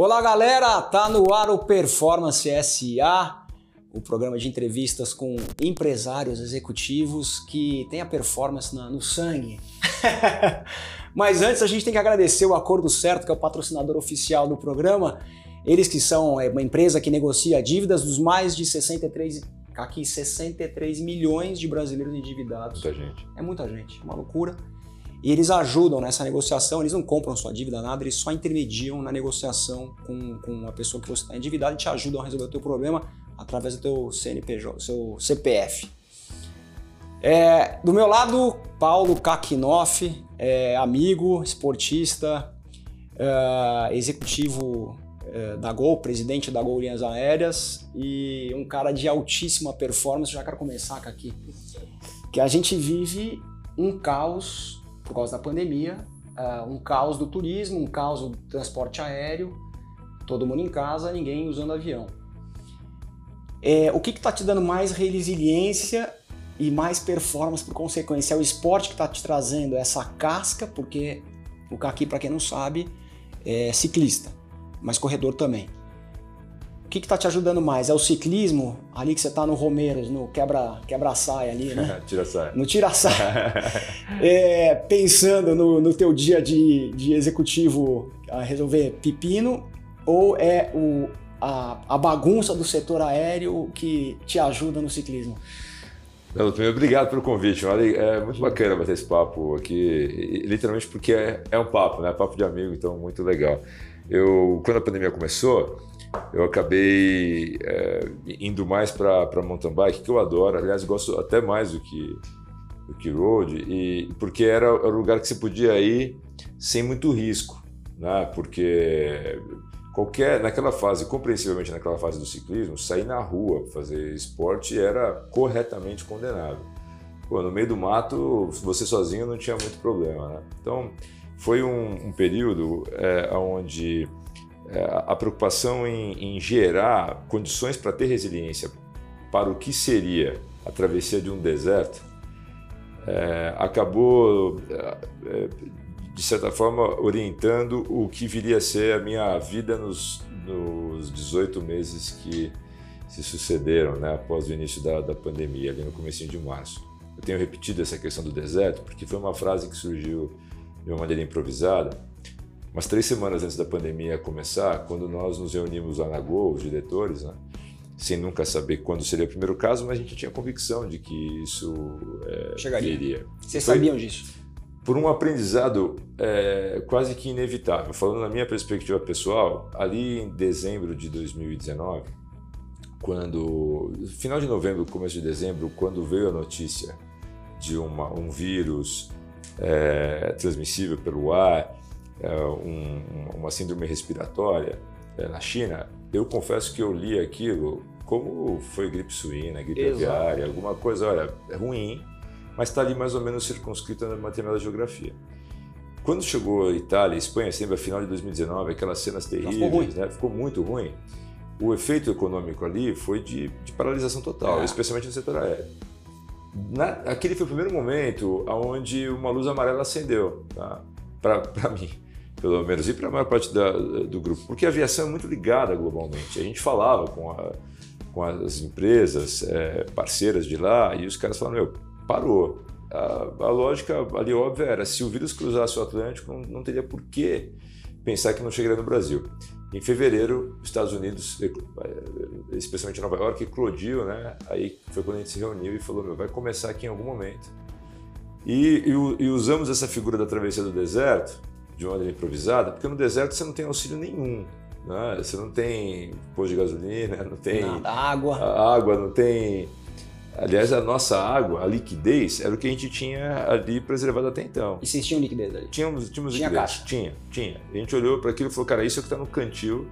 Olá, galera! Tá no ar o Performance SA, o programa de entrevistas com empresários executivos que têm a performance no sangue. Mas antes a gente tem que agradecer o Acordo Certo, que é o patrocinador oficial do programa. Eles que são é, uma empresa que negocia dívidas dos mais de 63 aqui 63 milhões de brasileiros endividados. Muita gente. É muita gente, é uma loucura. E eles ajudam nessa negociação, eles não compram sua dívida, nada, eles só intermediam na negociação com, com a pessoa que você está endividado e te ajudam a resolver o teu problema através do teu CNPJ, seu CPF. É, do meu lado, Paulo Kakinoff, é, amigo, esportista, é, executivo é, da Gol, presidente da Gol Linhas Aéreas e um cara de altíssima performance. Já quero começar aqui. Que a gente vive um caos por causa da pandemia, uh, um caos do turismo, um caos do transporte aéreo, todo mundo em casa, ninguém usando avião. É, o que está te dando mais resiliência e mais performance por consequência? É o esporte que está te trazendo essa casca, porque o Kaki, para quem não sabe, é ciclista, mas corredor também. O que está te ajudando mais? É o ciclismo, ali que você está no Romeiros, no quebra-saia quebra ali, né? tira-saia. No tira-saia. é, pensando no, no teu dia de, de executivo a resolver pepino, ou é o, a, a bagunça do setor aéreo que te ajuda no ciclismo? Não, também obrigado pelo convite. É muito bacana bater esse papo aqui, literalmente porque é, é um papo, né? Papo de amigo, então muito legal. Eu, quando a pandemia começou, eu acabei é, indo mais para mountain bike, que eu adoro. Aliás, gosto até mais do que do que road, e porque era o lugar que você podia ir sem muito risco, né? Porque qualquer naquela fase, compreensivelmente naquela fase do ciclismo, sair na rua fazer esporte era corretamente condenado. Pô, no meio do mato, você sozinho não tinha muito problema, né? Então foi um, um período é, onde a preocupação em, em gerar condições para ter resiliência para o que seria a travessia de um deserto é, acabou, é, é de certa forma, orientando o que viria a ser a minha vida nos, nos 18 meses que se sucederam né, após o início da, da pandemia, ali no começo de março. Eu tenho repetido essa questão do deserto porque foi uma frase que surgiu de uma maneira improvisada umas três semanas antes da pandemia começar, quando nós nos reunimos lá na Gol, os diretores, né, sem nunca saber quando seria o primeiro caso, mas a gente tinha convicção de que isso é, Chegaria. Viria. Vocês Foi sabiam disso? Por um aprendizado é, quase que inevitável. Falando na minha perspectiva pessoal, ali em dezembro de 2019, quando final de novembro, começo de dezembro, quando veio a notícia de uma, um vírus é, transmissível pelo ar um, uma síndrome respiratória é, na China, eu confesso que eu li aquilo como foi gripe suína, gripe Exato. aviária, alguma coisa, olha, é ruim, mas está ali mais ou menos circunscrita na determinada geografia. Quando chegou a Itália e Espanha, sempre a final de 2019, aquelas cenas terríveis, ficou, ruim. Né? ficou muito ruim. O efeito econômico ali foi de, de paralisação total, é. especialmente no setor aéreo. Na, aquele foi o primeiro momento onde uma luz amarela acendeu tá? para mim pelo menos, e para a maior parte da, do grupo, porque a aviação é muito ligada globalmente. A gente falava com, a, com as empresas é, parceiras de lá e os caras falaram: meu, parou. A, a, lógica ali óbvia era: se o vírus cruzasse o Atlântico, não, não teria por que pensar que não chegaria no Brasil. Em fevereiro, os Estados Unidos, eh, especialmente Nova York, eclodiu, né? Aí foi quando a gente se reuniu e falou: meu, vai começar aqui em algum momento. E, e, e usamos essa figura da travessia do deserto de maneira improvisada, porque no deserto você não tem auxílio nenhum. Né? Você não tem posto de gasolina, não tem Nada, água. água, não tem. Aliás, a nossa água, a liquidez, era o que a gente tinha ali preservado até então. E vocês tinham liquidez ali? Tínhamos, tínhamos tinha liquidez. Caixa. Tinha, tinha. A gente olhou para aquilo e falou, cara, isso é o que está no cantil,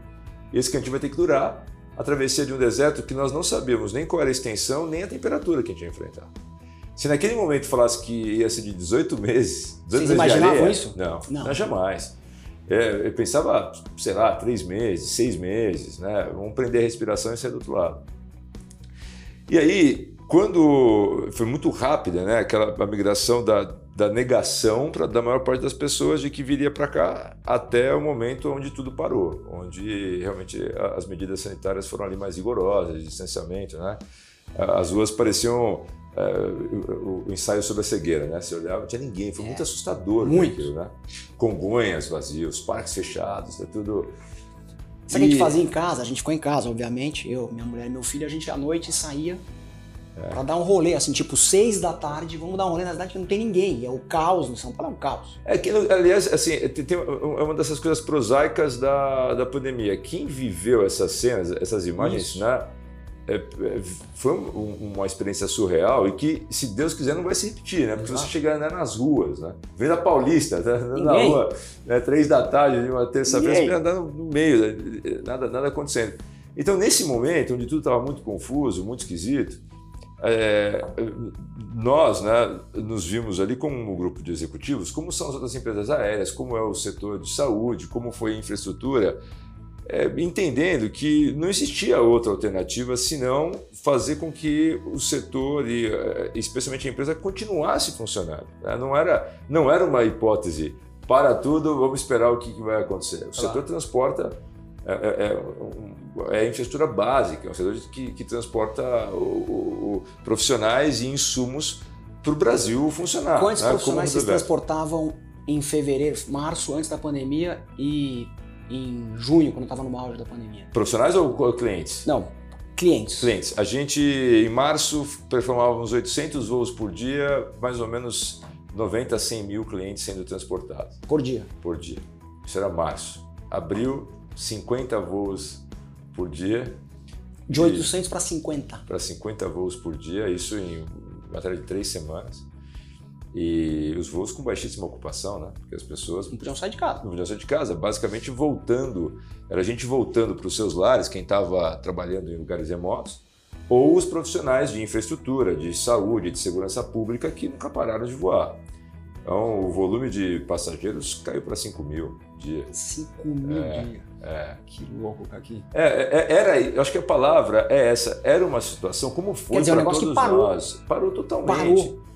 e esse cantil vai ter que durar a travessia de um deserto que nós não sabíamos nem qual era a extensão, nem a temperatura que a gente ia enfrentar. Se naquele momento falasse que ia ser de 18 meses, 18 Vocês meses imaginavam areia, isso? Não, não, não jamais. É, eu pensava, sei lá, três meses, seis meses, né? Vamos prender a respiração e sair do outro lado. E aí, quando foi muito rápida, né? Aquela migração da, da negação pra, da maior parte das pessoas de que viria para cá até o momento onde tudo parou, onde realmente as medidas sanitárias foram ali mais rigorosas, distanciamento, né? As ruas pareciam é, o, o, ensaio sobre a cegueira, né? Você olhava, não tinha ninguém, foi é. muito assustador. Muito. Aquilo, né? Congonhas vazios, parques fechados, é tudo. Sabe o que a gente fazia em casa? A gente ficou em casa, obviamente. Eu, minha mulher e meu filho, a gente à noite saía é. Pra dar um rolê, assim, tipo, seis da tarde, vamos dar um rolê na cidade que não tem ninguém. É o caos no São Paulo, é um caos. É que, aliás, assim, tem, é uma dessas coisas prosaicas da, da pandemia. Quem viveu essas cenas, essas imagens, Isso. né? É, é, foi um, uma experiência surreal e que, se Deus quiser, não vai se repetir, né? Porque Exato. você chegar né, nas ruas, né? Vem da Paulista, tá, na rua, né, três da tarde, de uma terça-feira, você andando no meio, né, nada, nada acontecendo. Então, nesse momento, onde tudo estava muito confuso, muito esquisito, é, nós né, nos vimos ali como um grupo de executivos, como são as outras empresas aéreas, como é o setor de saúde, como foi a infraestrutura, é, entendendo que não existia outra alternativa senão fazer com que o setor e é, especialmente a empresa continuasse funcionando. Né? Não, era, não era uma hipótese para tudo, vamos esperar o que, que vai acontecer. O claro. setor transporta é, é, é, é, a infraestrutura básica, é um setor que, que transporta o, o, profissionais e insumos para o Brasil funcionar. Quantos né? profissionais vocês transportavam em fevereiro, março, antes da pandemia e em junho, quando estava no auge da pandemia? Profissionais ou clientes? Não, clientes. Clientes. A gente, em março, performávamos 800 voos por dia, mais ou menos 90 a 100 mil clientes sendo transportados. Por dia? Por dia. Isso era março. Abril, 50 voos por dia. De 800 para 50. Para 50 voos por dia, isso em matéria de três semanas. E os voos com baixíssima ocupação, né? Porque as pessoas. Não podiam sair de casa. Não podiam sair de casa. Basicamente voltando. Era a gente voltando para os seus lares, quem estava trabalhando em lugares remotos, ou os profissionais de infraestrutura, de saúde, de segurança pública que nunca pararam de voar. Então, o volume de passageiros caiu para 5 mil dia. 5 mil é, dia. É. Que louco, aqui. É, é, era, eu acho que a palavra é essa. Era uma situação, como foi para todos parou. nós. Parou totalmente. Parou.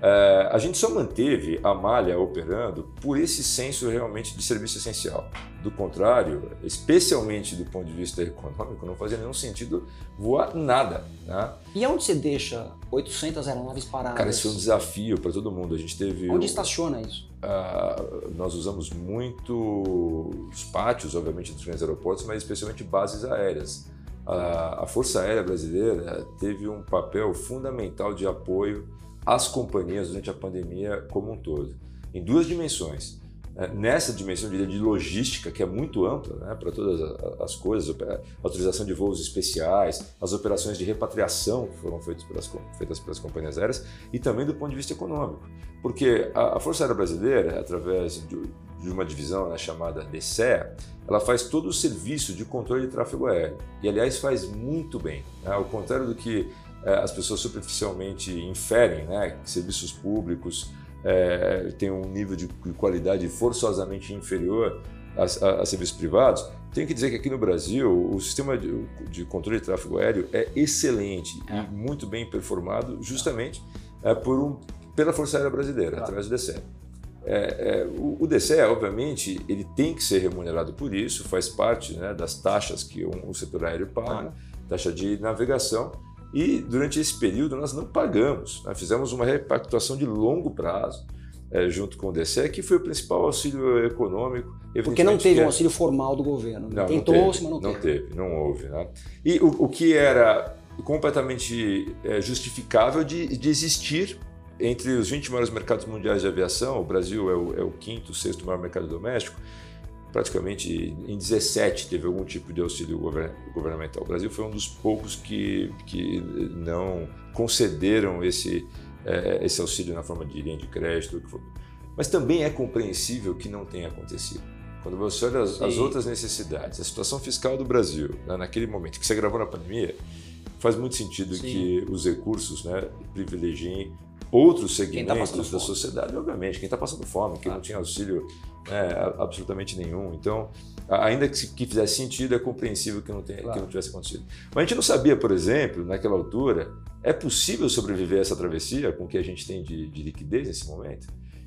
É, a gente só manteve a malha operando por esse senso realmente de serviço essencial. Do contrário, especialmente do ponto de vista econômico, não fazia nenhum sentido voar nada. Né? E onde você deixa 800 aeronaves paradas? Cara, isso foi um desafio para todo mundo. A gente teve. Onde estaciona isso? Uh, nós usamos muito os pátios, obviamente, dos grandes aeroportos, mas especialmente bases aéreas. Uh, a Força Aérea Brasileira teve um papel fundamental de apoio as companhias durante a pandemia como um todo, em duas dimensões. É, nessa dimensão de logística, que é muito ampla né, para todas as coisas, autorização de voos especiais, as operações de repatriação que foram feitas pelas, feitas pelas companhias aéreas, e também do ponto de vista econômico. Porque a, Força Aérea Brasileira, através de, uma divisão né, chamada DCEA, ela faz todo o serviço de controle de tráfego aéreo. E, aliás, faz muito bem. Né? Ao contrário do que as pessoas superficialmente inferem né, que serviços públicos é, têm um nível de qualidade forçosamente inferior a, a, a, serviços privados. Tenho que dizer que aqui no Brasil o sistema de, de controle de tráfego aéreo é excelente é. e muito bem performado, justamente é, por um, pela Força Aérea Brasileira, claro. através do DCE. É, é, o, o DCE, obviamente, ele tem que ser remunerado por isso, faz parte né, das taxas que um, o setor aéreo paga, taxa de navegação, e durante esse período nós não pagamos, nós fizemos uma repactuação de longo prazo é, junto com o DCE, que foi o principal auxílio econômico. Porque não teve um auxílio formal do governo. Não, Tentou-se, mas não, não teve. Não teve, não houve. Né? E o, o, que era completamente é, justificável de, de existir entre os 20 maiores mercados mundiais de aviação, o Brasil é o, é o quinto, sexto maior mercado doméstico, praticamente em 17 teve algum tipo de auxílio governamental. O Brasil foi um dos poucos que, que não concederam esse, é, esse auxílio na forma de linha de crédito. Mas também é compreensível que não tenha acontecido. Quando você olha as, as outras necessidades, a situação fiscal do Brasil, né, naquele momento que você gravou na pandemia, faz muito sentido Sim. que os recursos né, privilegiem outros tá segmentos tá da sociedade, obviamente. Quem está passando fome, quem ah. não tinha auxílio né, absolutamente nenhum. Então, ainda que, que fizesse sentido, é compreensível que não, tenha, claro. que não tivesse acontecido. Mas a gente não sabia, por exemplo, naquela altura, é possível sobreviver a essa travessia com o que a gente tem de, de liquidez nesse momento?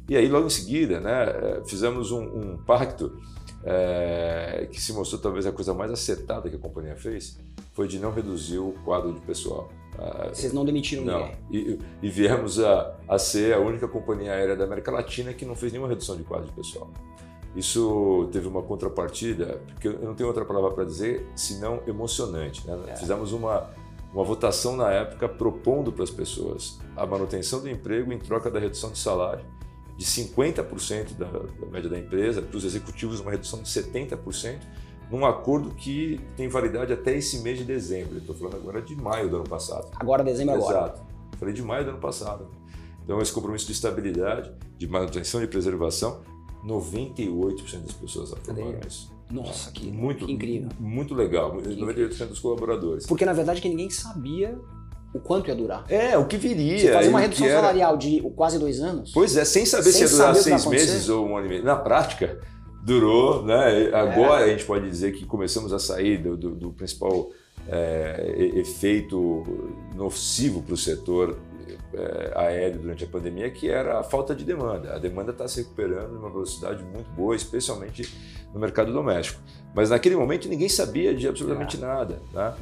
E aí, logo em seguida, né, eh, fizemos um, um pacto é, que se mostrou talvez a coisa mais acertada que a companhia fez, foi de não reduzir o quadro de pessoal. Ah, Vocês não demitiram não. ninguém? E, e viemos a, a ser a única companhia aérea da América Latina que não fez nenhuma redução de quadro de pessoal. Isso teve uma contrapartida, porque eu não tenho outra palavra para dizer, senão emocionante. Né? É. Fizemos uma, uma votação na época propondo para as pessoas a manutenção do emprego em troca da redução de salário de 50% da, da média da empresa, para os executivos uma redução de 70%, num acordo que tem validade até esse mês de dezembro. Estou falando agora de maio do ano passado. Agora, dezembro Exato. agora. Exato. Falei de maio do ano passado. Então, esse compromisso de estabilidade, de manutenção e preservação, 98% das pessoas aprovaram isso. Nossa, que, muito, que incrível. Muito legal. 98% dos colaboradores. Porque, na verdade, que ninguém sabia o quanto ia durar. É, o que viria. Você fazer uma redução era... salarial de quase dois anos. Pois é, sem saber sem se ia durar seis meses ou um ano e meio. Na prática, durou, né? Agora é. a gente pode dizer que começamos a sair do, do, do principal é, efeito nocivo para o setor é, aéreo durante a pandemia, que era a falta de demanda. A demanda está se recuperando numa velocidade muito boa, especialmente no mercado doméstico. Mas naquele momento ninguém sabia de absolutamente é. nada. Né?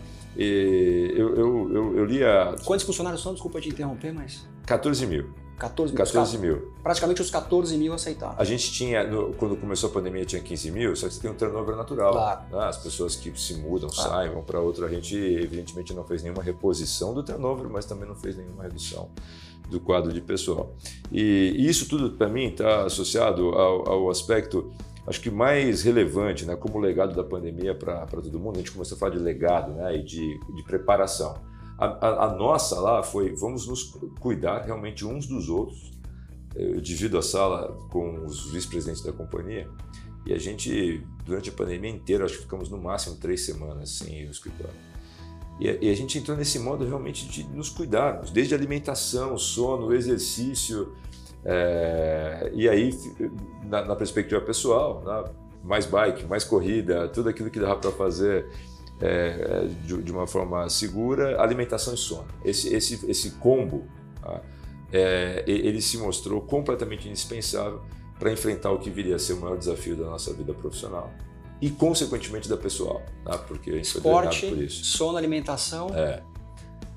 Eu, eu, eu, eu li a. Quantos funcionários são? Desculpa te interromper, mas. 14 mil. 14 mil. 14 mil. Praticamente os 14 mil aceitaram. A gente tinha, no, quando começou a pandemia, tinha 15 mil, só que você tem um turnover natural. Claro. Né? As pessoas que se mudam, claro. saem, vão para outra. A gente, evidentemente, não fez nenhuma reposição do turnover, mas também não fez nenhuma redução do quadro de pessoal. E, e isso tudo, para mim, está associado ao, ao aspecto acho que mais relevante, né, como legado da pandemia para todo mundo, a gente começou a falar de legado né, e de, de preparação. A, a, a, nossa lá foi, vamos nos cuidar realmente uns dos outros. Eu divido a sala com os vice-presidentes da companhia e a gente, durante a pandemia inteira, acho que ficamos no máximo três semanas sem ir escritório. E a, e a gente entrou nesse modo realmente de nos cuidarmos, desde alimentação, sono, exercício, é, e aí, na, na perspectiva pessoal, né, mais bike, mais corrida, tudo aquilo que dava para fazer é, de, de, uma forma segura, alimentação e sono. Esse, esse, esse combo, tá, é, ele se mostrou completamente indispensável para enfrentar o que viria a ser o maior desafio da nossa vida profissional e, consequentemente, da pessoal, tá? porque a gente Esporte, foi por isso. sono, alimentação. É.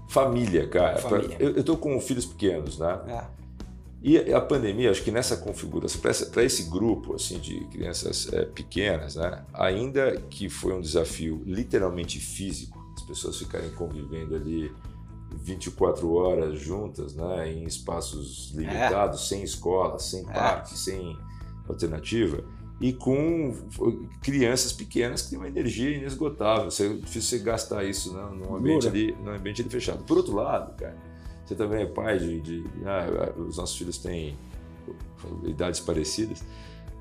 Família, cara. Família. Eu, eu tô com filhos pequenos, né? É. E a pandemia, acho que nessa configuração, para esse grupo assim de crianças é, pequenas, né, ainda que foi um desafio literalmente físico, as pessoas ficarem convivendo ali 24 horas juntas, né, em espaços limitados, é. sem escola, sem é. parque, sem alternativa, e com crianças pequenas que têm uma energia inesgotável. É difícil você gastar isso né, num, ambiente ali, num ambiente ali fechado. Por outro lado, cara, você também é pai de. de ah, os nossos filhos têm idades parecidas.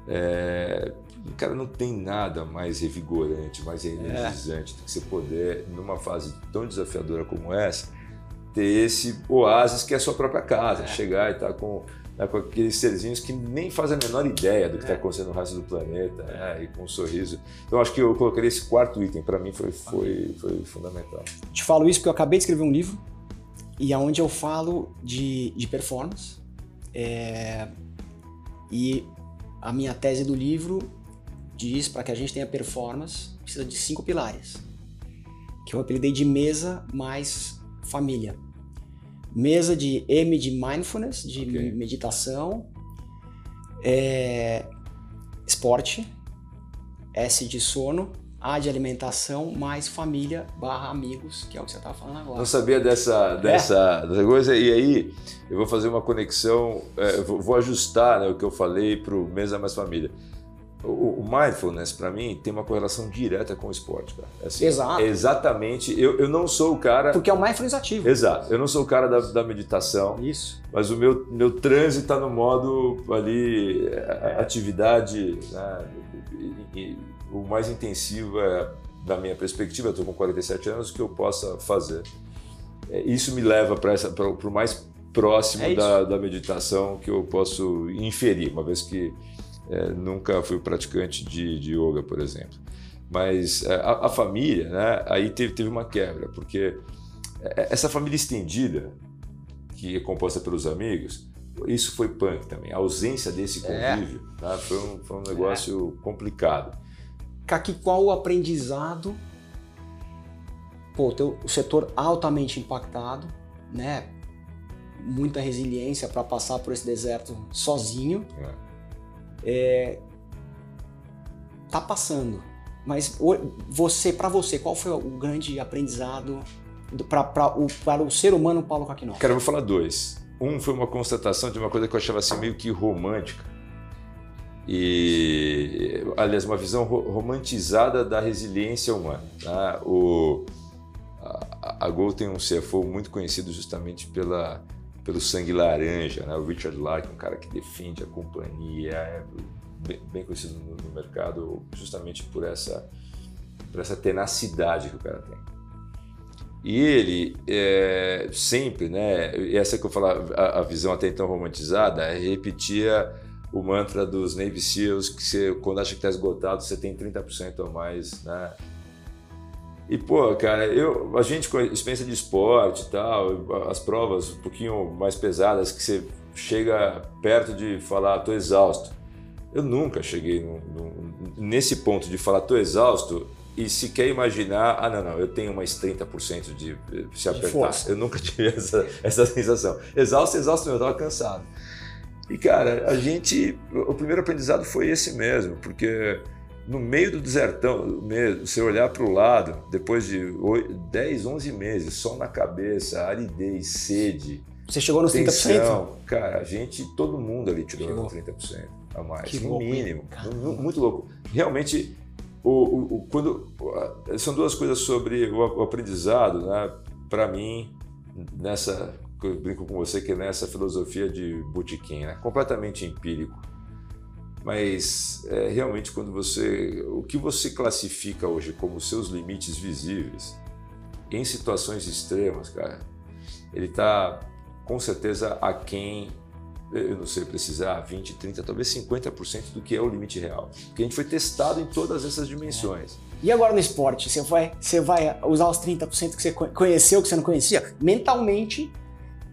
É, cara, não tem nada mais revigorante, mais energizante é. do que você poder, numa fase tão desafiadora como essa, ter esse oásis que é a sua própria casa. É. Chegar e estar tá com, né, com aqueles serzinhos que nem fazem a menor ideia do que está é. acontecendo no resto do planeta, né, e com um sorriso. Então, acho que eu colocaria esse quarto item, para mim, foi, foi, foi fundamental. Te falo isso porque eu acabei de escrever um livro e aonde eu falo de, de performance. É, e a minha tese do livro diz para que a gente tenha performance precisa de cinco pilares, que eu apelidei de mesa mais família. Mesa de M de mindfulness, de okay. meditação, é, esporte, S de sono a de alimentação mais família barra amigos, que é o que você estava falando agora. Não sabia dessa, dessa, é. dessa coisa, e aí eu vou fazer uma conexão, é, vou, vou, ajustar né, o que eu falei para o Mesa Mais Família. O, o mindfulness, para mim, tem uma correlação direta com o esporte, cara. É assim, Exato. Exatamente. Eu, eu não sou o cara. Porque é o mindfulness ativo. Exato. Eu não sou o cara da, da meditação. Isso. Mas o meu, meu trânsito está no modo ali, é. atividade. Né, e, e, o mais intensivo é, da minha perspectiva, eu estou com 47 anos, que eu possa fazer. É, isso me leva para o mais próximo é da, da, meditação que eu posso inferir, uma vez que é, nunca fui praticante de, de yoga, por exemplo. Mas é, a, a, família, né, aí teve, teve uma quebra, porque é, essa família estendida, que é composta pelos amigos, isso foi punk também. A ausência desse convívio é. tá? foi, um, foi um negócio complicado. Kaki, qual o aprendizado? Pô, teu, o setor altamente impactado, né? Muita resiliência para passar por esse deserto sozinho. É. É, tá passando. Mas você, para você, qual foi o grande aprendizado para o, para o ser humano Paulo Caquinó? Cara, eu vou falar dois. Um foi uma constatação de uma coisa que eu achava assim meio que romântica. E, aliás, uma visão romantizada da resiliência humana. Tá? O, a, a Gol tem um CFO muito conhecido justamente pela, pelo sangue laranja, né? o Richard Larkin, um cara que defende a companhia, é bem, bem conhecido no, no, mercado justamente por essa, por essa tenacidade que o cara tem. E ele é, sempre, né, essa que eu falava, a, a, visão até então romantizada, é repetia o mantra dos Navy SEALs, que você, quando acha que está esgotado, você tem 30% a mais, né? E, pô, cara, eu, a gente com a experiência de esporte e tal, as provas um pouquinho mais pesadas, que você chega perto de falar, tô exausto. Eu nunca cheguei no, no, nesse ponto de falar, tô exausto, e se quer imaginar, ah, não, não, eu tenho mais 30% de se apertar. eu nunca tive essa, essa sensação. Exausto, exausto, eu estava cansado. E, cara, a gente. O primeiro aprendizado foi esse mesmo, porque no meio do desertão, você olhar para o lado, depois de 10, 11 meses, sol na cabeça, aridez, sede. Você chegou nos tensão, 30%? Cara, a gente, todo mundo ali tirou chegou. 30% a mais, que no louco, mínimo. Muito louco. Realmente o, o, o, quando, são duas coisas sobre o, aprendizado, né? Para mim, nessa, eu brinco com você que é nessa filosofia de botequim, né? completamente empírico. Mas é, realmente quando você, o que você classifica hoje como seus limites visíveis, em situações extremas, cara, ele está com certeza aquém eu não sei precisar, 20, 30, talvez 50% do que é o limite real. Porque a gente foi testado em todas essas dimensões. É. E agora no esporte, você vai, você vai usar os 30% que você conheceu, que você não conhecia? Mentalmente,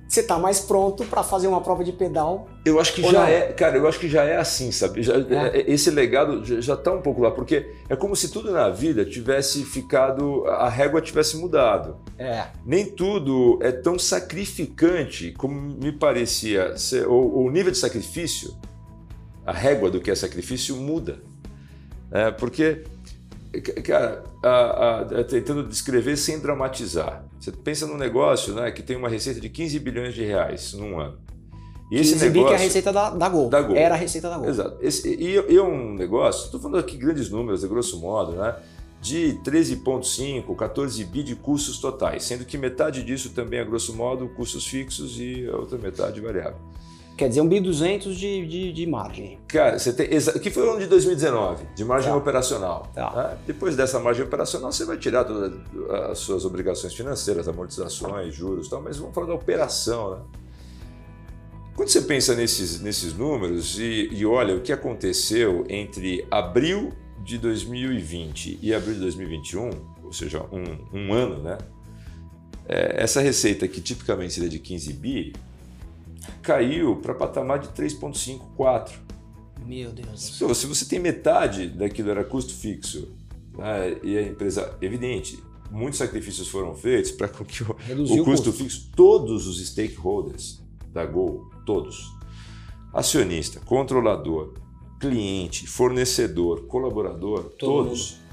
você está mais pronto para fazer uma prova de pedal. Eu acho que já não? é, cara, eu acho que já é assim, sabe? Já, é. é esse legado já está um pouco lá, porque é como se tudo na vida tivesse ficado, a régua tivesse mudado. É. Nem tudo é tão sacrificante como me parecia ser, ou, o nível de sacrifício, a régua do que é sacrifício muda. É, porque Cara, a, a, tentando descrever sem dramatizar. Você pensa num negócio né, que tem uma receita de 15 bilhões de reais num ano. E esse negócio, que é a receita da, da, Gol. da Gol. Era a receita da Gol. Exato. Esse, e, e é um negócio, estou falando aqui grandes números, de grosso modo, né? de 13,5, 14 bi de custos totais, sendo que metade disso também é, grosso modo, custos fixos e a outra metade variável. Quer dizer, um bi 200 de, de, de margem. Cara, você tem. Que foi o ano de 2019, de margem tá. operacional. Tá. Né? Depois dessa margem operacional, você vai tirar todas as suas obrigações financeiras, amortizações, juros e tal, mas vamos falar da operação, né? Quando você pensa nesses, nesses números e, e olha o que aconteceu entre abril de 2020 e abril de 2021, ou seja, um, um ano, né? É, essa receita que tipicamente seria de 15 bi, caiu para patamar de 3,5, 4. Meu Deus. Então, se você tem metade daquilo era custo fixo né, e a empresa, evidente, muitos sacrifícios foram feitos para que o, o, custo fixo, todos os stakeholders da Gol, todos, acionista, controlador, cliente, fornecedor, colaborador, todos, todos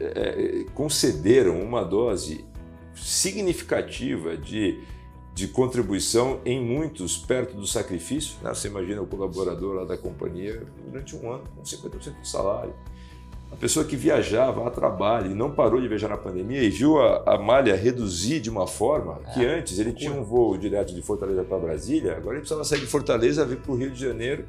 é, concederam uma dose significativa de de contribuição em muitos perto do sacrifício. Né? Você imagina o colaborador lá da companhia durante um ano com 50% do salário. A pessoa que viajava a trabalho e não parou de viajar na pandemia e viu a, a malha reduzir de uma forma que é, antes ele tinha um voo direto de Fortaleza para Brasília, agora ele precisava sair de Fortaleza, vir para o Rio de Janeiro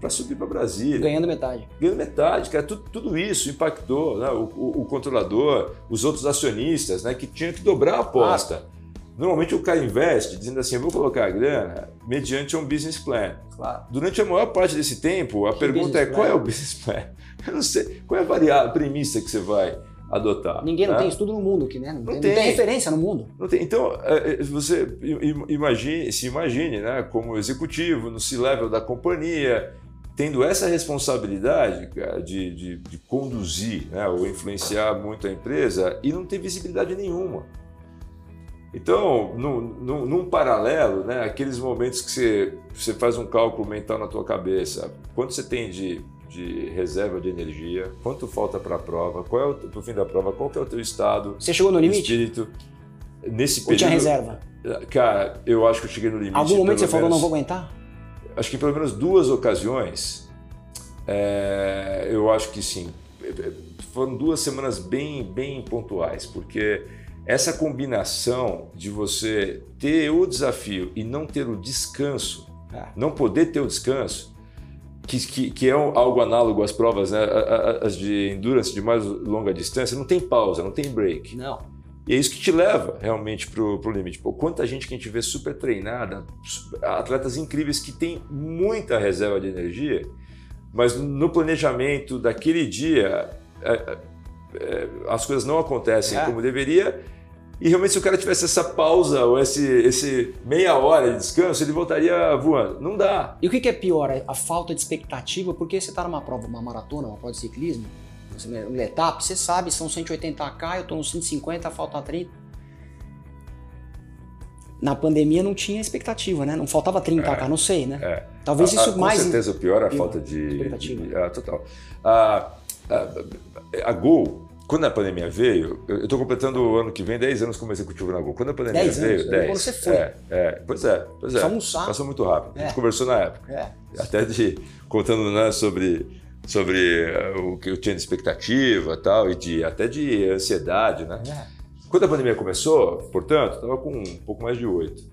para subir para Brasília. Ganhando metade. Ganhando metade, cara. Tudo, tudo isso impactou né? o, o, o, controlador, os outros acionistas, né? que tinham que dobrar a aposta. Ah, Normalmente o cara investe dizendo assim, eu vou colocar a grana mediante um business plan. Claro. Durante a maior parte desse tempo, a que pergunta é qual é o business plan? Eu não sei. Qual é a variável, a premissa que você vai adotar. Ninguém não né? tem estudo no mundo aqui, né? Não, Não tem, tem. não tem referência no mundo. Não tem. Então, é, é, você imagine, se imagine, né, como executivo, no C-level da companhia, tendo essa responsabilidade cara, de, de, de conduzir né, ou influenciar muito a empresa e não ter visibilidade nenhuma. Então, no, no- num paralelo, né, aqueles momentos que você, você faz um cálculo mental na tua cabeça, quanto você tem de, de reserva de energia, quanto falta para a prova, qual é o, pro fim da prova, qual que é o teu estado, Você chegou no limite? espírito, nesse Ou período... tinha reserva? Cara, eu acho que eu cheguei no limite. Algum momento você falou, não menos- vou aguentar? Acho que pelo menos duas ocasiões, é, eu acho que sim. Foram duas semanas bem, bem pontuais, porque essa combinação de você ter o desafio e não ter o descanso, É. não poder ter o descanso, que, que, que é algo análogo às provas, né, as de endurance de mais longa distância, não tem pausa, não tem break. Não. E é isso que te leva realmente pro, pro limite. Pô, quanta gente que a gente vê super treinada, atletas incríveis que têm muita reserva de energia, mas no planejamento daquele dia é, é, é, as coisas não acontecem É. como deveria. E realmente, se o cara tivesse essa pausa ou esse, esse meia hora de descanso, ele voltaria voando. Não dá. E o que é pior? A falta de expectativa, porque você está numa prova, uma maratona, uma prova de ciclismo, você, uma etapa, você sabe, são 180k, eu estou nos 150, falta 30. Na pandemia não tinha expectativa, né? Não faltava 30k, não sei, né? É. Talvez Ah, isso com mais. certeza o pior é a pior, falta de. expectativa. de- ah, total. A, a, a Gol, quando a pandemia veio, eu estou completando o ano que vem 10 anos como executivo na Gol. Quando a pandemia 10 veio, anos? Eu lembro 10. quando você foi. É, é, pois é, pois é. Só almoçar. Passou muito rápido. A É. gente conversou na época. É. Até de contando né, sobre, sobre eh, o que eu tinha de expectativa tal, e de, até de ansiedade, né? é. Quando a pandemia começou, portanto, estava com um pouco mais de oito.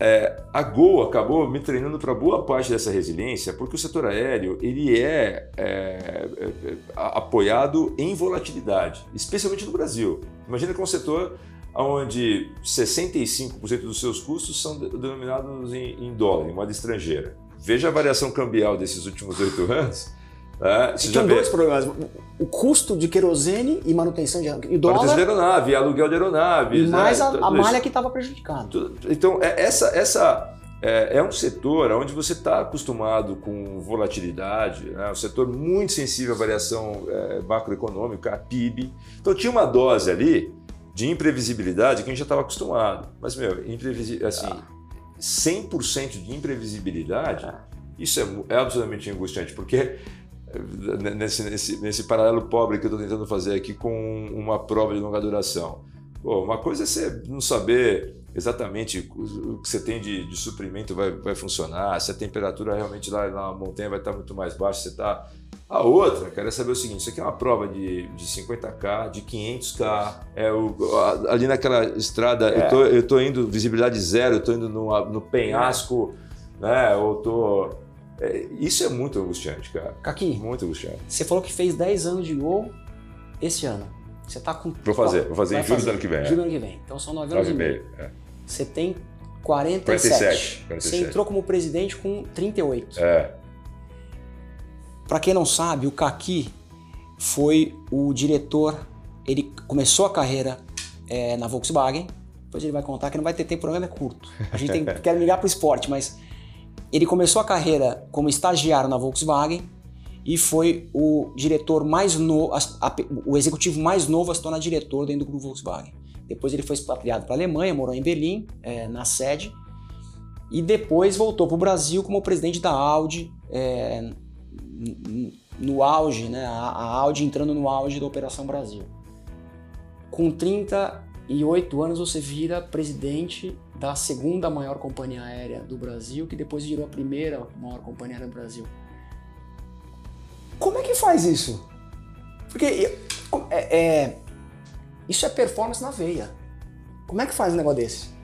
É, a Gol acabou me treinando para boa parte dessa resiliência, porque o setor aéreo ele é, é, é, é, apoiado em volatilidade, especialmente no Brasil. Imagina que é um setor onde 65% dos seus custos são de- denominados em, em dólar, em moeda estrangeira. Veja a variação cambial desses últimos oito anos. Né? Vê- dois problemas. O custo de querosene e manutenção de e manutenção de dólar aeronave, aluguel de aeronave. e mais né? a, a malha que estava prejudicada. Então, é- essa, essa é, é um setor onde você está acostumado com volatilidade, né? um setor muito sensível à variação é, macroeconômica, a PIB. Então, tinha uma dose ali de imprevisibilidade que a gente já estava acostumado. Mas, meu, imprevisi assim, 100% de imprevisibilidade, isso é, é absolutamente angustiante, porque é, nesse, nesse, nesse paralelo pobre que eu estou tentando fazer aqui com uma prova de longa duração. Pô, uma coisa é você não saber exatamente o que você tem de, de suprimento vai, vai funcionar, se a temperatura realmente lá na montanha vai estar muito mais baixa, você está... A outra, cara, é saber o seguinte, isso aqui é uma prova de, de 50k, de 500k, é o, a- ali naquela estrada, eu, tô, eu tô indo visibilidade zero, eu tô indo no, no penhasco, né, ou tô... é, isso é muito angustiante, cara. Caqui, Muito angustiante. você falou que fez 10 anos de gol esse ano. Você tá com. Vou fazer, vou fazer Vai em julho do ano que vem, é. Julho do ano que vem. Então são 9 anos Nove e e meio. meio. É. Você tem 47. 47, 47. Você entrou como presidente com 38. É. Para quem não sabe, o Kaki foi o diretor. Ele começou a carreira é, na Volkswagen. Depois ele vai contar que não vai ter tempo, o programa é curto. A gente tem, quer ligar para o esporte, mas ele começou a carreira como estagiário na Volkswagen e foi o diretor mais novo, o executivo mais novo a se tornar diretor dentro do grupo Volkswagen. Depois ele foi expatriado para a Alemanha, morou em Berlim, é, na sede, e depois voltou para o Brasil como presidente da Audi, é, no auge, né? A Audi entrando no auge da Operação Brasil. Com 38 anos você vira presidente da segunda maior companhia aérea do Brasil, que depois virou a primeira maior companhia aérea do Brasil. Como é que faz isso? Porque é, é, isso é performance na veia. Como é que faz um negócio desse?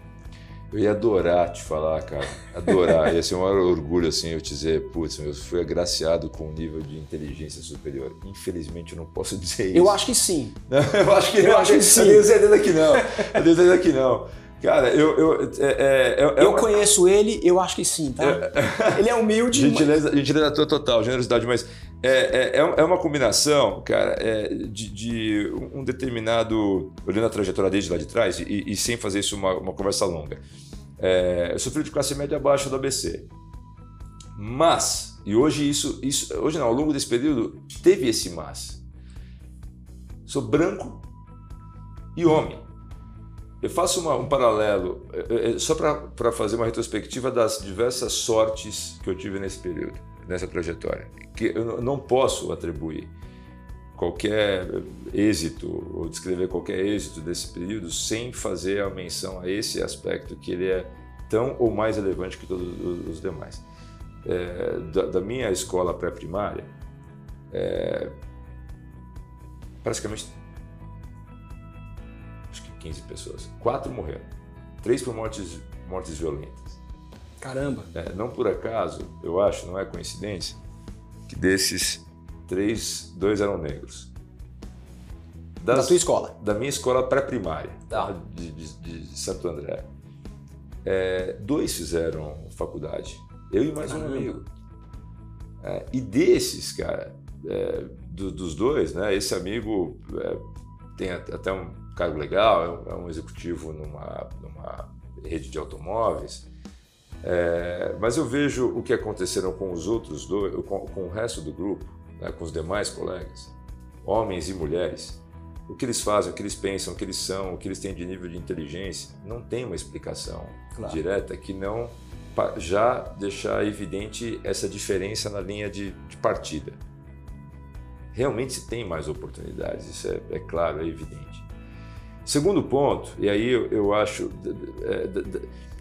Eu ia adorar te falar, cara. Adorar. ia ser um maior orgulho, assim, eu te dizer, putz, eu fui agraciado com um nível de inteligência superior. Infelizmente, eu não posso dizer isso. Eu acho que sim. eu acho que eu não. acho que sim. Eu tenho certeza que não. Eu tenho certeza que não. Cara, eu. Eu, é, é, é eu uma... conheço ele, eu acho que sim, tá? ele é humilde. Gentileza, gentileza total, generosidade, mas É, é, é uma combinação, cara, é, de, de, um determinado. Olhando a trajetória desde lá de trás, e, e sem fazer isso uma, uma conversa longa. É, eu sou filho de classe média abaixo do ABC. Mas, e hoje isso, isso. Hoje não, ao longo desse período, teve esse mas. Sou branco e homem. Eu faço uma, um paralelo, é, é, só para fazer uma retrospectiva das diversas sortes que eu tive nesse período, nessa trajetória, que eu não posso atribuir qualquer êxito ou descrever qualquer êxito desse período sem fazer a menção a esse aspecto que ele é tão ou mais relevante que todos os demais. É, da, da, minha escola pré-primária, é, praticamente 15 pessoas. Quatro morreram. Três por mortes, mortes violentas. Caramba! É, não por acaso, eu acho, não é coincidência, que desses três, dois eram negros. Das, da tua escola? Da minha escola pré-primária, tá. de, de, de, Santo André. É, dois fizeram faculdade, eu e mais Caramba. um amigo. É, e desses, cara, é, do, dos dois, né, esse amigo é, tem até um cargo legal, é um é executivo numa, numa rede de automóveis. É, mas eu vejo o que aconteceram com os outros dois, com, com o resto do grupo, né, com os demais colegas, homens e mulheres. O que eles fazem, o que eles pensam, o que eles são, o que eles têm de nível de inteligência, não tem uma explicação claro. direta que não já deixar evidente essa diferença na linha de, de partida. Realmente se tem mais oportunidades, isso é, é claro, é evidente. Segundo ponto, e aí eu, eu acho, é,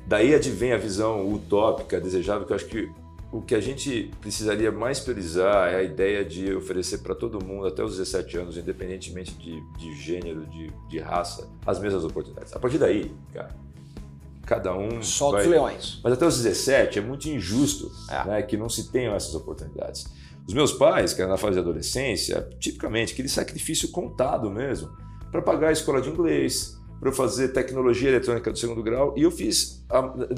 daí advém a visão utópica, desejável, que eu acho que o que a gente precisaria mais priorizar é a ideia de oferecer para todo mundo, até os 17 anos, independentemente de, de gênero, de, de, raça, as mesmas oportunidades. A partir daí, cara, cada um. Solta vai... os leões. Mas até os 17 é muito injusto é. Né, que não se tenham essas oportunidades. Os meus pais, que eram na fase de adolescência, tipicamente, aquele sacrifício contado mesmo para pagar a escola de inglês, para fazer tecnologia eletrônica do segundo grau. E eu fiz,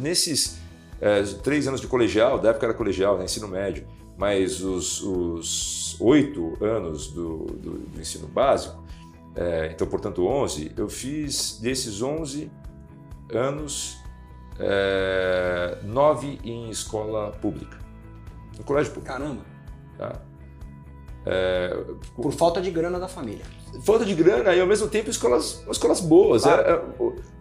nesses é, três anos de colegial, da época era colegial, né, ensino médio, mas os, os oito anos do, do, do ensino básico, é, então, portanto, 11, eu fiz desses 11 anos, é, nove em escola pública, no colégio público. Caramba! Tá? É, Por falta de grana da família falta de grana e ao mesmo tempo escolas, escolas boas. Ah. É, é,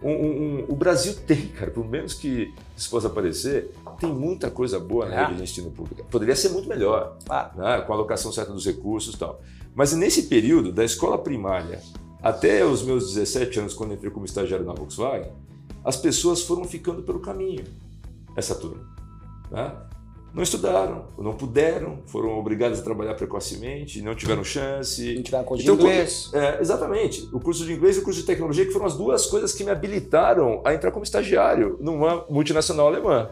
um, um, o Brasil tem, cara, por menos que isso possa aparecer, tem muita coisa boa na é. rede de ensino público. Poderia ser muito melhor, ah. né, com a alocação certa dos recursos e tal. Mas nesse período, da escola primária até os meus 17 anos, quando entrei como estagiário na Volkswagen, as pessoas foram ficando pelo caminho, essa turma. Né? Não estudaram, não puderam, foram obrigados a trabalhar precocemente, não tiveram chance. Não tiveram curso então, de inglês. É, exatamente. O curso de inglês e o curso de tecnologia, que foram as duas coisas que me habilitaram a entrar como estagiário numa multinacional alemã.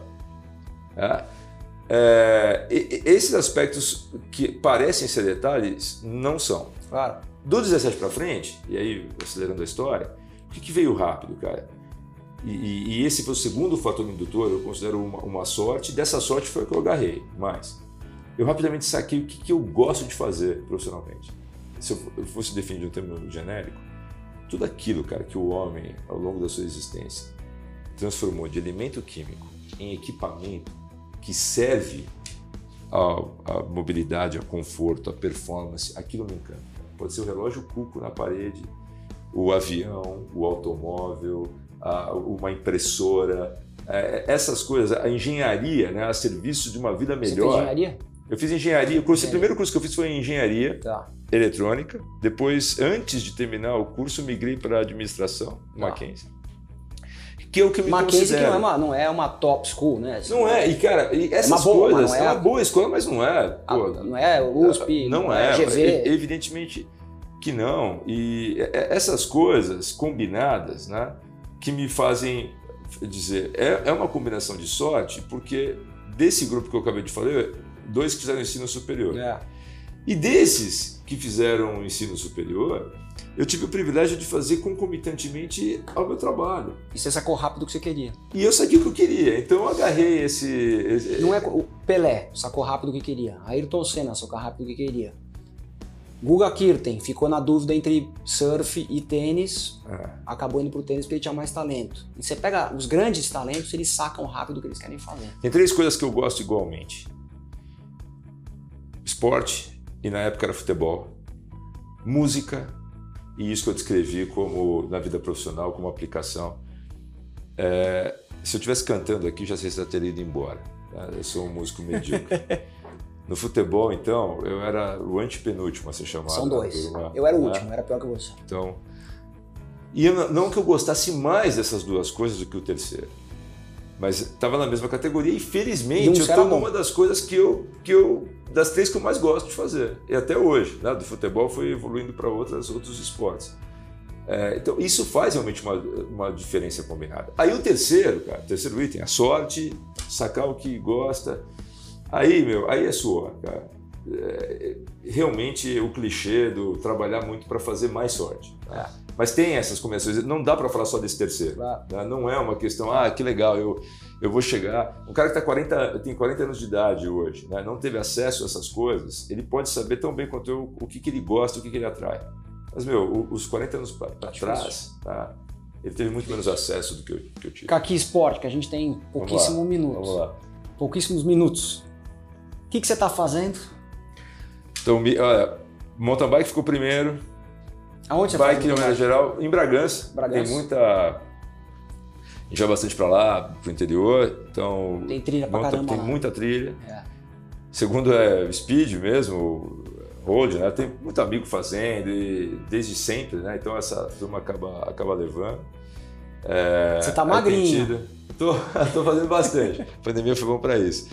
É, é, esses aspectos que parecem ser detalhes, não são. Claro. Do 17 para frente, e aí acelerando a história, o que, que veio rápido, cara? E, e, esse foi o segundo fator indutor, eu considero uma, uma, sorte. Dessa sorte foi o que eu agarrei mais. Eu rapidamente saquei o que, que eu gosto de fazer profissionalmente. Se eu fosse definir de um termo genérico, tudo aquilo, cara, que o homem, ao longo da sua existência, transformou de elemento químico em equipamento que serve à, mobilidade, ao conforto, à performance, aquilo me encanta. Pode ser o relógio cuco na parede, o avião, o automóvel, uma impressora, é, essas coisas, a engenharia, né, a serviço de uma vida melhor. Você engenharia? Eu fiz engenharia. O, curso, o primeiro curso que eu fiz foi engenharia tá. eletrônica. Depois, antes de terminar o curso, migrei para administração, tá. Mackenzie. Que é o que me Mackenzie considero. que não é, uma, não é uma top school, né? Não é, e cara, e essas é uma boa, coisas, é, é uma boa escola, mas não é. Pô, não é USP, não, não é, é GV. Evidentemente que não. E essas coisas combinadas, né? Que me fazem dizer, é, é uma combinação de sorte, porque desse grupo que eu acabei de falar, dois que fizeram ensino superior. É. E desses que fizeram ensino superior, eu tive o privilégio de fazer concomitantemente ao meu trabalho. E você sacou rápido o que você queria. E eu sabia o que eu queria, então eu agarrei esse. esse... Não é o Pelé sacou rápido o que queria. Ayrton Senna sacou rápido o que queria. Guga Kirten ficou na dúvida entre surf e tênis, é. acabou indo pro tênis porque ele tinha mais talento. E você pega os grandes talentos, eles sacam rápido o que eles querem fazer. Tem três coisas que eu gosto igualmente: esporte, e na época era futebol, música, e isso que eu descrevi como na vida profissional, como aplicação. É, se eu estivesse cantando aqui, já sei se eu teria ido embora. Tá? Eu sou um músico medíocre. No futebol, então, eu era o antepenúltimo a ser chamado. São dois. Eu era o né? último, era pior que você. Então, e eu, não que eu gostasse mais dessas duas coisas do que o terceiro, mas estava na mesma categoria e felizmente e um eu estou numa das coisas que eu, que eu das três que eu mais gosto de fazer e até hoje, né? Do futebol foi evoluindo para outras outros esportes. É, então isso faz realmente uma, uma diferença combinada. Aí o terceiro, cara, o terceiro item, a sorte, sacar o que gosta. Aí, meu, aí é sua, cara. É, realmente o clichê do trabalhar muito para fazer mais sorte. Né? É. Mas tem essas combinações, não dá para falar só desse terceiro. Claro. Né? Não é uma questão, ah, que legal, eu, eu vou chegar. Um cara que tá 40, tem 40 anos de idade hoje, né? não teve acesso a essas coisas, ele pode saber tão bem quanto eu o que, que ele gosta, o que, que ele atrai. Mas, meu, os 40 anos para trás, tá? ele teve muito menos acesso do que eu, que eu tive. Caqui Esporte, que a gente tem pouquíssimos minutos. Vamos lá. Pouquíssimos minutos. O que, que você está fazendo? Então, olha, mountain bike ficou primeiro. Aonde você Bike, de maneira geral, em Bragança. Bragança. Tem muita. A gente vai bastante para lá, pro interior. Então. Tem trilha pra monta, caramba. Tem lá. muita trilha. É. Segundo é speed mesmo, road, né? Tem muito amigo fazendo, desde sempre, né? Então essa turma acaba, acaba levando. É, Você tá magrinho. Tô, tô fazendo bastante. A pandemia foi bom para isso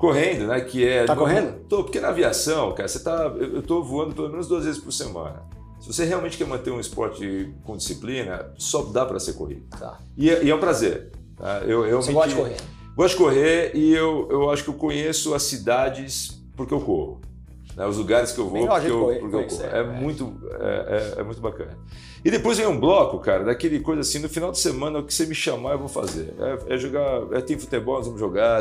correndo, né? Que é. Tá correndo? Tô, porque na aviação, cara, você tá. Eu tô voando pelo menos duas vezes por semana. Se você realmente quer manter um esporte com disciplina, só dá para ser corrido. Tá. E, é, e, é um prazer. Tá? Eu, eu você gosta de correr? Gosto de correr e eu, eu acho que eu conheço as cidades porque eu corro. Né? Os lugares que eu vou porque, eu, porque eu corro. É, é, muito, é, é, é, muito bacana. E depois vem um bloco, cara, daquele coisa assim, no final de semana, o que você me chamar, eu vou fazer. É, é jogar, é, tem futebol, nós vamos jogar,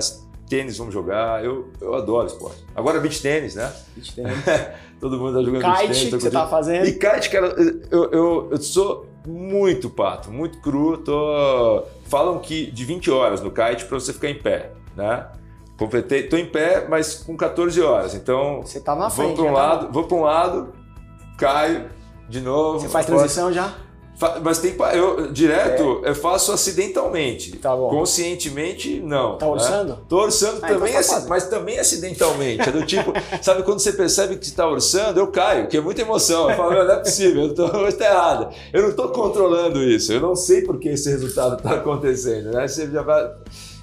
tênis vamos jogar. Eu, eu adoro esporte. Agora beach tênis, né? Beach tênis. Todo mundo tá jogando kite beach tênis. Kite que você tá fazendo. E kite, cara, eu, eu, eu sou muito pato, muito cru. Tô... Falam que de 20 horas no kite para você ficar em pé, né? Completei, tô em pé, mas com 14 horas. Então, você tá na frente. Vou para um lado, tá... vou para um lado, caio de novo. Você faz transição já? Mas tem eu direto é. eu faço acidentalmente. Tá bom. Conscientemente não. Tá orçando? Né? Tô orçando ah, então também, então mas também acidentalmente. É do tipo, sabe quando você percebe que está orçando, eu caio, que é muita emoção. Eu falo, não é possível, eu tô, hoje tá errado. Eu não estou controlando isso. Eu não sei por que esse resultado está acontecendo, né? Você já vai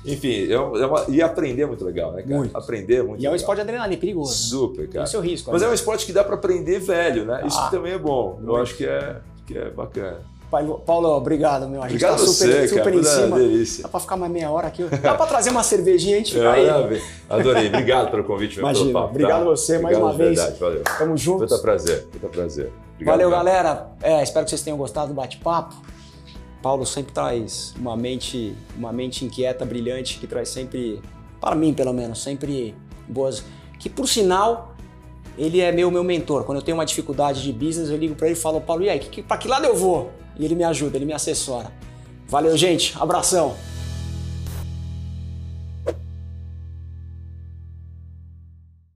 enfim, é uma, e aprender é muito legal, né, cara? Muito. Aprender é muito E legal. é um esporte de adrenalina, é perigoso. Super, cara. Tem o seu risco. Mas né? é um esporte que dá para aprender velho, né? Ah, Isso também é bom. Muito. Eu acho que é que é bacana. Paulo, obrigado, meu. A gente obrigado tá super, você, super cara, em cima. Delícia. Dá pra ficar mais meia hora aqui. Dá pra trazer uma cervejinha, a gente fica aí. Adorei. Obrigado pelo convite. Imagina. Papo, obrigado tá? você obrigado mais uma vez. Verdade, valeu. Tamo junto. Muito prazer. Muito prazer. Obrigado, valeu, cara. galera. É, espero que vocês tenham gostado do bate-papo. Paulo sempre traz uma mente, uma mente inquieta, brilhante, que traz sempre, para mim pelo menos, sempre boas. Que por sinal ele é meu meu mentor. Quando eu tenho uma dificuldade de business, eu ligo para ele e falo, Paulo, e aí, que, para que lado eu vou? E ele me ajuda, ele me assessora. Valeu, gente. Abração.